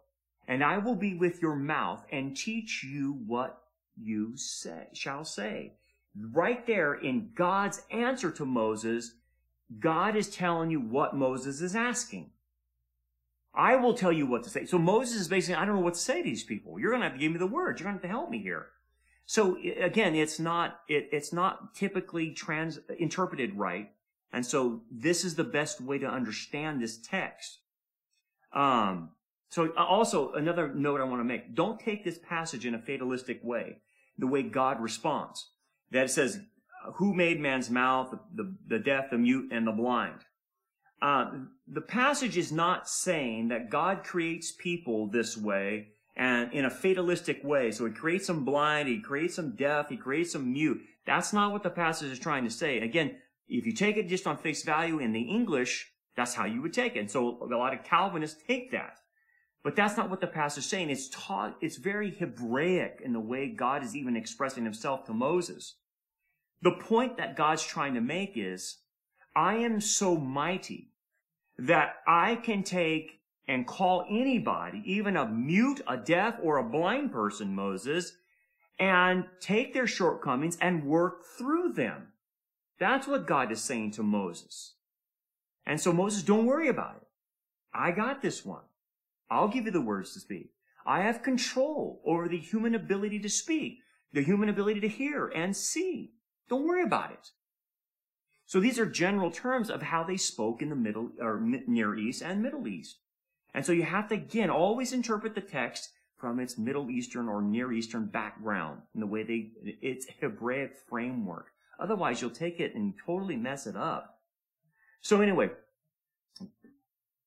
and I will be with your mouth and teach you what you say, shall say. Right there in God's answer to Moses, God is telling you what Moses is asking. I will tell you what to say. So Moses is basically, I don't know what to say to these people. You're going to have to give me the words. You're going to have to help me here. So again, it's not, it, it's not typically trans, interpreted right. And so this is the best way to understand this text. Um, so also another note I want to make. Don't take this passage in a fatalistic way, the way God responds. That it says, who made man's mouth, the, the, the deaf, the mute, and the blind? Uh, the passage is not saying that God creates people this way and in a fatalistic way. So he creates them blind, he creates them deaf, he creates them mute. That's not what the passage is trying to say. Again, if you take it just on face value in the English, that's how you would take it. And so a lot of Calvinists take that. But that's not what the passage is saying. It's taught, it's very Hebraic in the way God is even expressing himself to Moses. The point that God's trying to make is, I am so mighty that I can take and call anybody, even a mute, a deaf, or a blind person, Moses, and take their shortcomings and work through them. That's what God is saying to Moses. And so Moses, don't worry about it. I got this one. I'll give you the words to speak. I have control over the human ability to speak, the human ability to hear and see. Don't worry about it. So these are general terms of how they spoke in the Middle or Near East and Middle East. And so you have to again always interpret the text from its Middle Eastern or Near Eastern background in the way they its Hebraic framework. Otherwise you'll take it and totally mess it up. So anyway,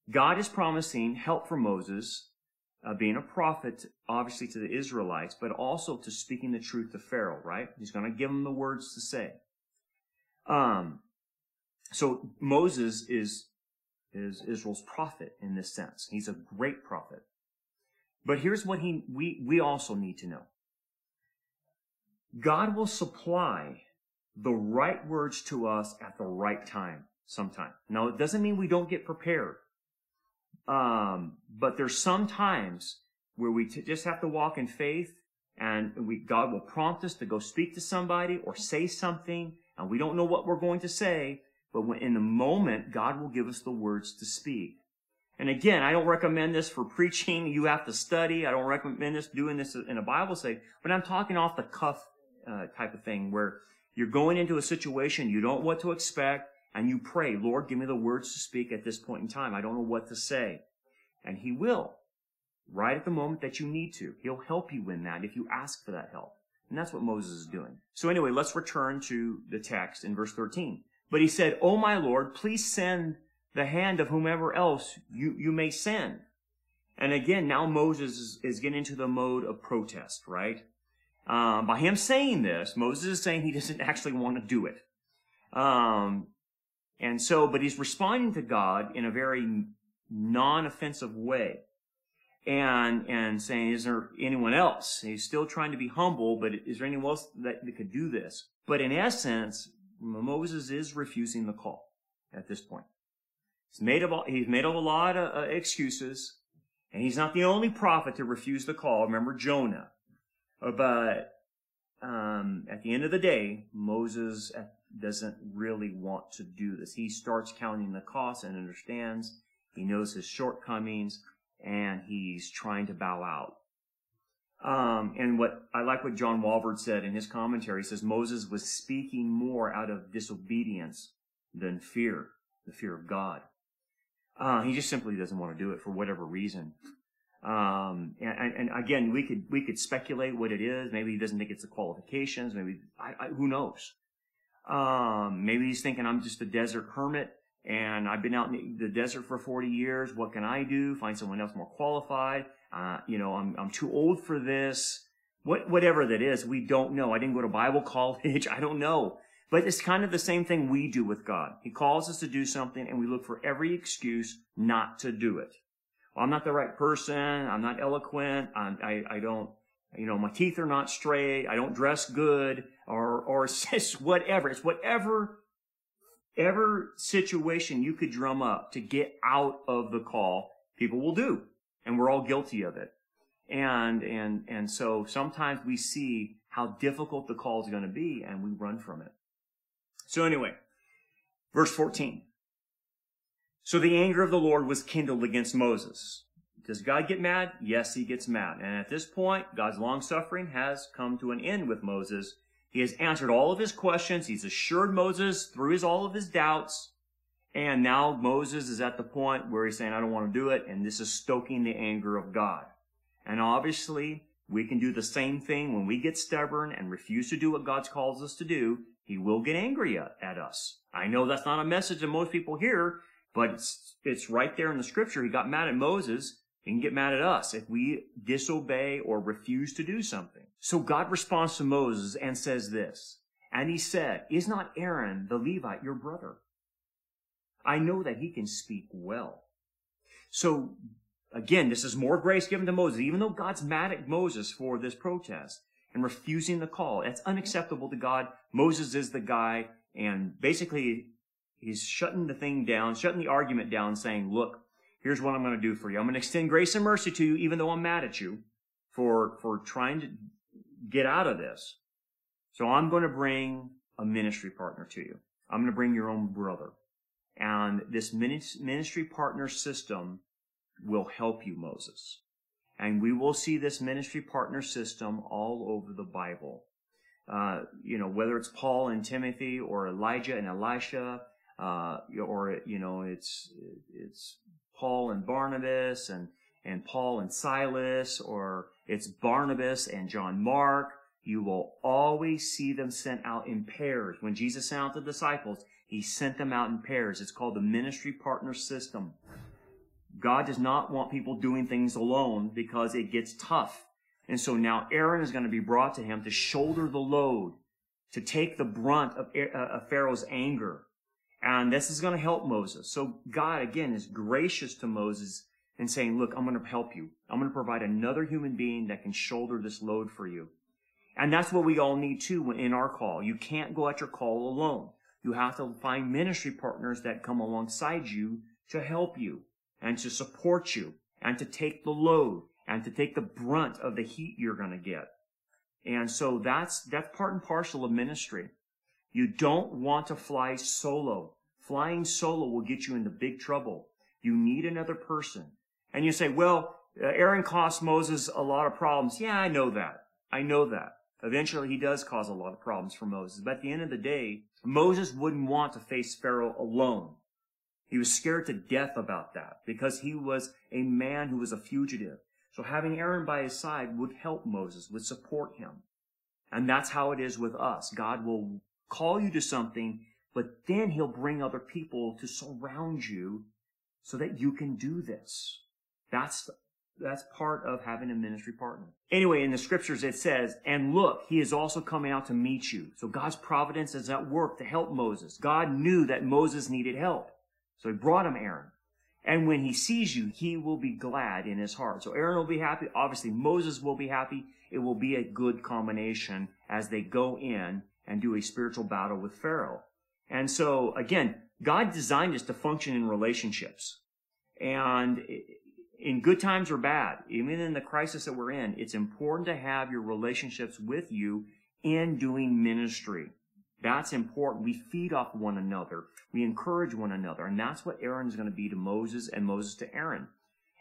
God is promising help for Moses, uh, being a prophet, obviously to the Israelites, but also to speaking the truth to Pharaoh, right? He's going to give him the words to say. Um, so Moses is, is Israel's prophet in this sense. He's a great prophet. But here's what he, we, we also need to know. God will supply the right words to us at the right time sometime. Now, it doesn't mean we don't get prepared. Um, but there's some times where we t- just have to walk in faith and we, God will prompt us to go speak to somebody or say something and we don't know what we're going to say, but when, in the moment, God will give us the words to speak. And again, I don't recommend this for preaching. You have to study. I don't recommend this doing this in a Bible study, but I'm talking off the cuff uh, type of thing where you're going into a situation you don't know what to expect and you pray, Lord, give me the words to speak at this point in time. I don't know what to say. And He will, right at the moment that you need to. He'll help you in that if you ask for that help. And that's what Moses is doing. So anyway, let's return to the text in verse 13. But he said, Oh my Lord, please send the hand of whomever else you, you may send. And again, now Moses is, is getting into the mode of protest, right? Um, by him saying this, Moses is saying he (laughs) doesn't actually want to do it. Um, and so, but he's responding to God in a very non-offensive way. And, and saying, is there anyone else? He's still trying to be humble, but is there anyone else that, that could do this? But in essence, Moses is refusing the call at this point. He's made of, he's made of a lot of uh, excuses, and he's not the only prophet to refuse the call. Remember Jonah. Uh, but um, at the end of the day, Moses doesn't really want to do this. He starts counting the costs and understands. He knows his shortcomings, and he's trying to bow out. Um, and what I like what John Walvoord said in his commentary. He says Moses was speaking more out of disobedience than fear, the fear of God. Uh, he just simply doesn't want to do it for whatever reason. Um, and, and, again, we could we could speculate what it is. Maybe he doesn't think it's the qualifications. Maybe I, I, who knows? Um, maybe he's thinking I'm just a desert hermit and I've been out in the desert for 40 years. What can I do? Find someone else more qualified. Uh, you know, I'm, I'm too old for this. What, whatever that is, we don't know. I didn't go to Bible (laughs) college. I don't know. But it's kind of the same thing we do with God. He calls us to do something and we look for every excuse not to do it. Well, I'm not the right person. I'm not eloquent. I'm, I, I don't, you know, my teeth are not straight. I don't dress good or, or (laughs) it's whatever. It's whatever ever situation you could drum up to get out of the call, people will do. And we're all guilty of it. And, and, and so sometimes we see how difficult the call is going to be and we run from it. So anyway, verse 14. So the anger of the Lord was kindled against Moses. Does God get mad? Yes, he gets mad. And at this point, God's long suffering has come to an end with Moses he has answered all of his questions. He's assured Moses through his, all of his doubts. And now Moses is at the point where he's saying, I don't want to do it. And this is stoking the anger of God. And obviously, we can do the same thing when we get stubborn and refuse to do what God calls us to do. He will get angry at, at us. I know that's not a message that most people hear, but it's, it's right there in the scripture. He got mad at Moses He can get mad at us if we disobey or refuse to do something. So God responds to Moses and says this, and he said, Is not Aaron the Levite your brother? I know that he can speak well. So again, this is more grace given to Moses. Even though God's mad at Moses for this protest and refusing the call, That's unacceptable to God. Moses is the guy and basically he's shutting the thing down, shutting the argument down, saying, look, here's what I'm going to do for you. I'm going to extend grace and mercy to you, even though I'm mad at you for, for trying to get out of this. So I'm going to bring a ministry partner to you. I'm going to bring your own brother. And this ministry partner system will help you, Moses. And we will see this ministry partner system all over the Bible. Uh, you know, whether it's Paul and Timothy or Elijah and Elisha, uh, or, you know, it's, it's Paul and Barnabas and, and Paul and Silas, or it's Barnabas and John Mark. You will always see them sent out in pairs. When Jesus sent out the disciples, he sent them out in pairs. It's called the ministry partner system. God does not want people doing things alone because it gets tough. And so now Aaron is going to be brought to him to shoulder the load, to take the brunt of, uh, Pharaoh's anger. And this is going to help Moses. So God, again, is gracious to Moses and saying, look, I'm going to help you. I'm going to provide another human being that can shoulder this load for you. And that's what we all need too in our call. You can't go at your call alone. You have to find ministry partners that come alongside you to help you and to support you and to take the load and to take the brunt of the heat you're going to get. And so that's, that's part and parcel of ministry. You don't want to fly solo. Flying solo will get you into big trouble. You need another person. And you say, well, uh, Aaron cost Moses a lot of problems. Yeah, I know that. I know that. Eventually he does cause a lot of problems for Moses. But at the end of the day, Moses wouldn't want to face Pharaoh alone. He was scared to death about that because he was a man who was a fugitive. So having Aaron by his side would help Moses, would support him. And that's how it is with us. God will call you to something, but then he'll bring other people to surround you so that you can do this. That's that's part of having a ministry partner. Anyway, in the scriptures it says, and look, he is also coming out to meet you. So God's providence is at work to help Moses. God knew that Moses needed help. So he brought him Aaron. And when he sees you, he will be glad in his heart. So Aaron will be happy. Obviously, Moses will be happy. It will be a good combination as they go in and do a spiritual battle with Pharaoh. And so, again, God designed us to function in relationships. And in good times or bad, even in the crisis that we're in, it's important to have your relationships with you in doing ministry. That's important. We feed off one another. We encourage one another. And that's what Aaron is going to be to Moses and Moses to Aaron.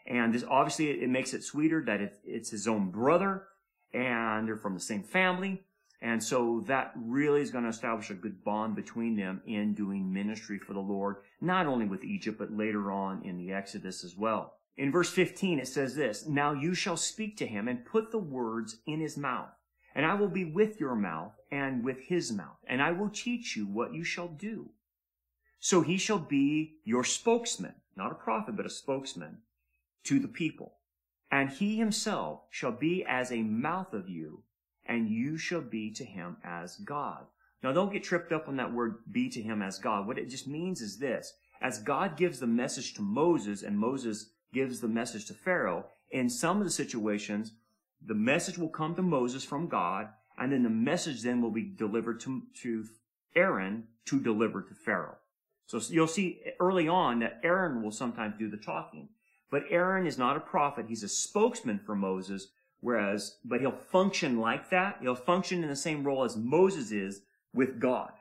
And this, obviously it, makes it sweeter that it, it's his own brother and they're from the same family. And so that really is going to establish a good bond between them in doing ministry for the Lord, not only with Egypt, but later on in the Exodus as well. In verse 15, it says this, Now you shall speak to him and put the words in his mouth. And I will be with your mouth and with his mouth, and I will teach you what you shall do. So he shall be your spokesman, not a prophet, but a spokesman to the people. And he himself shall be as a mouth of you, and you shall be to him as God. Now don't get tripped up on that word be to him as God. What it just means is this. As God gives the message to Moses and Moses gives the message to Pharaoh, in some of the situations, the message will come to Moses from God, and then the message then will be delivered to, to Aaron to deliver to Pharaoh. So you'll see early on that Aaron will sometimes do the talking. But Aaron is not a prophet. He's a spokesman for Moses, whereas, but he'll function like that. He'll function in the same role as Moses is with God.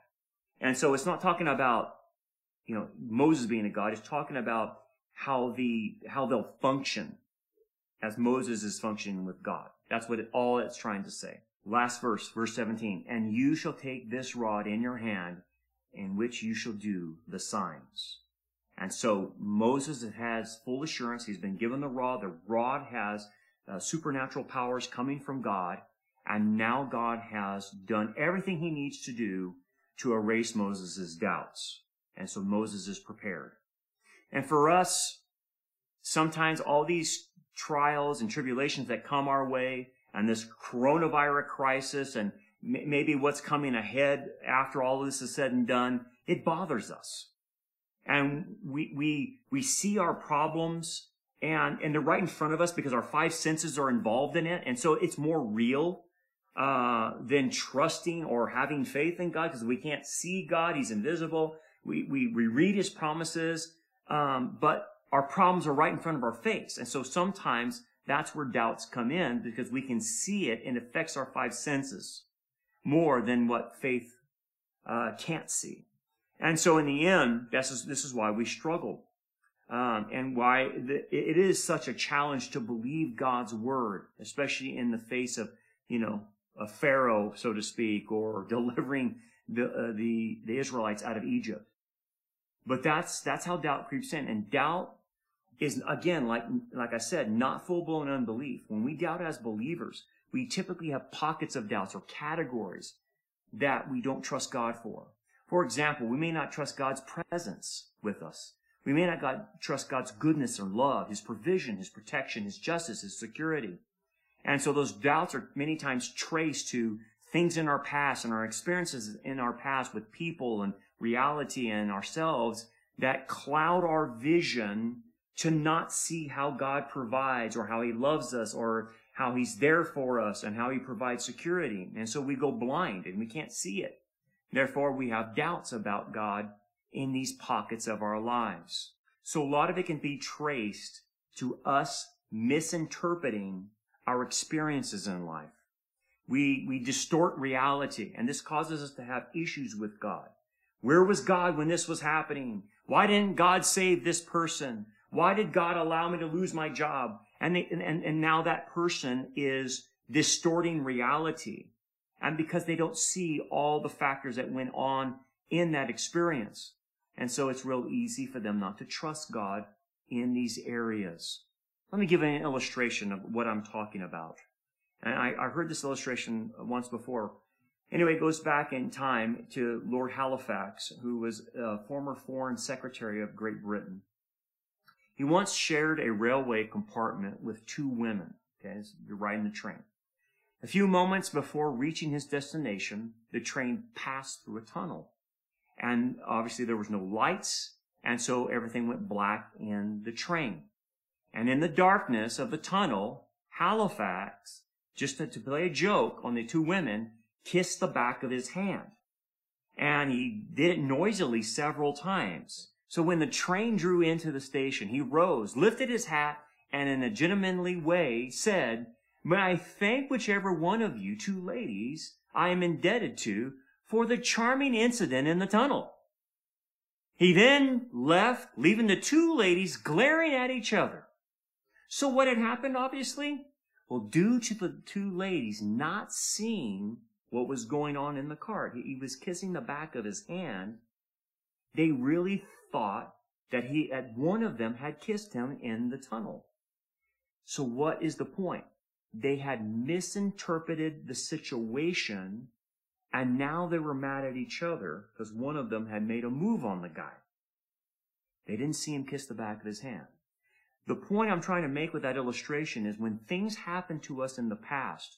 And so it's not talking about, you know, Moses being a God. It's talking about how the, how they'll function as Moses is functioning with God. That's what it, all it's trying to say. Last verse, verse 17. And you shall take this rod in your hand in which you shall do the signs. And so Moses has full assurance. He's been given the rod. The rod has uh, supernatural powers coming from God. And now God has done everything he needs to do to erase Moses' doubts. And so Moses is prepared. And for us, sometimes all these trials and tribulations that come our way and this coronavirus crisis and maybe what's coming ahead after all this is said and done, it bothers us. And we, we, we see our problems and, and they're right in front of us because our five senses are involved in it. And so it's more real, uh, than trusting or having faith in God because we can't see God. He's invisible. We, we, we read his promises. Um, but our problems are right in front of our face. And so sometimes that's where doubts come in because we can see it and affects our five senses more than what faith uh, can't see. And so in the end, this is, this is why we struggle. Um, and why the, it is such a challenge to believe God's word, especially in the face of, you know, a Pharaoh, so to speak, or (laughs) delivering the, uh, the, the Israelites out of Egypt. But that's, that's how doubt creeps in. And doubt is, again, like, like I said, not full blown unbelief. When we doubt as believers, we typically have pockets of doubts or categories that we don't trust God for. For example, we may not trust God's presence with us. We may not trust God's goodness or love, His provision, His protection, His justice, His security. And so those doubts are many times traced to things in our past and our experiences in our past with people and reality and ourselves that cloud our vision to not see how God provides or how He loves us or how He's there for us and how He provides security. And so we go blind and we can't see it. Therefore, we have doubts about God in these pockets of our lives. So a lot of it can be traced to us misinterpreting our experiences in life. We, we distort reality and this causes us to have issues with God. Where was God when this was happening? Why didn't God save this person? Why did God allow me to lose my job? And, they, and, and now that person is distorting reality. And because they don't see all the factors that went on in that experience. And so it's real easy for them not to trust God in these areas. Let me give an illustration of what I'm talking about. And I, I heard this illustration once before. Anyway, it goes back in time to Lord Halifax, who was a former foreign secretary of Great Britain. He once shared a railway compartment with two women. Okay, you're riding the train. A few moments before reaching his destination, the train passed through a tunnel. And obviously there was no lights, and so everything went black in the train. And in the darkness of the tunnel, Halifax, just to play a joke on the two women, kissed the back of his hand. And he did it noisily several times. So when the train drew into the station, he rose, lifted his hat, and in a gentlemanly way said, May I thank whichever one of you two ladies I am indebted to for the charming incident in the tunnel. He then left, leaving the two ladies glaring at each other. So what had happened, obviously? Well, due to the two ladies not seeing what was going on in the cart, he, was kissing the back of his hand. They really thought that he, at one of them had kissed him in the tunnel. So what is the point? They had misinterpreted the situation and now they were mad at each other because one of them had made a move on the guy. They didn't see him kiss the back of his hand. The point I'm trying to make with that illustration is when things happen to us in the past,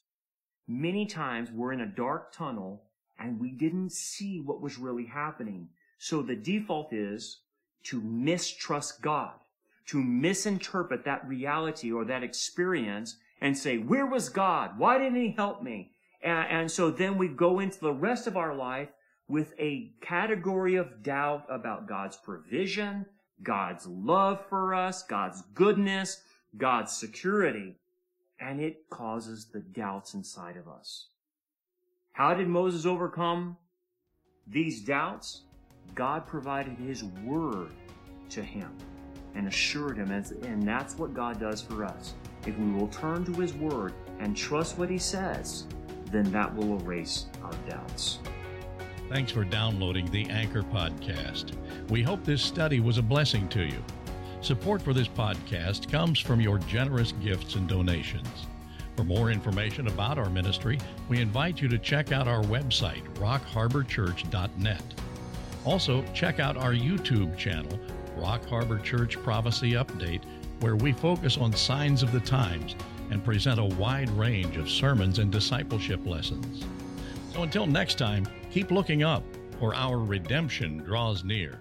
many times we're in a dark tunnel and we didn't see what was really happening. So the default is to mistrust God, to misinterpret that reality or that experience and say, where was God? Why didn't he help me? And, and so then we go into the rest of our life with a category of doubt about God's provision, God's love for us, God's goodness, God's security, and it causes the doubts inside of us. How did Moses overcome these doubts? God provided his word to him and assured him, and that's what God does for us. If we will turn to his word and trust what he says, then that will erase our doubts. Thanks for downloading the Anchor Podcast. We hope this study was a blessing to you. Support for this podcast comes from your generous gifts and donations. For more information about our ministry, we invite you to check out our website, rockharborchurch.net. Also, check out our YouTube channel, Rock Harbor Church Prophecy Update, where we focus on signs of the times and present a wide range of sermons and discipleship lessons. So until next time, keep looking up, for our redemption draws near.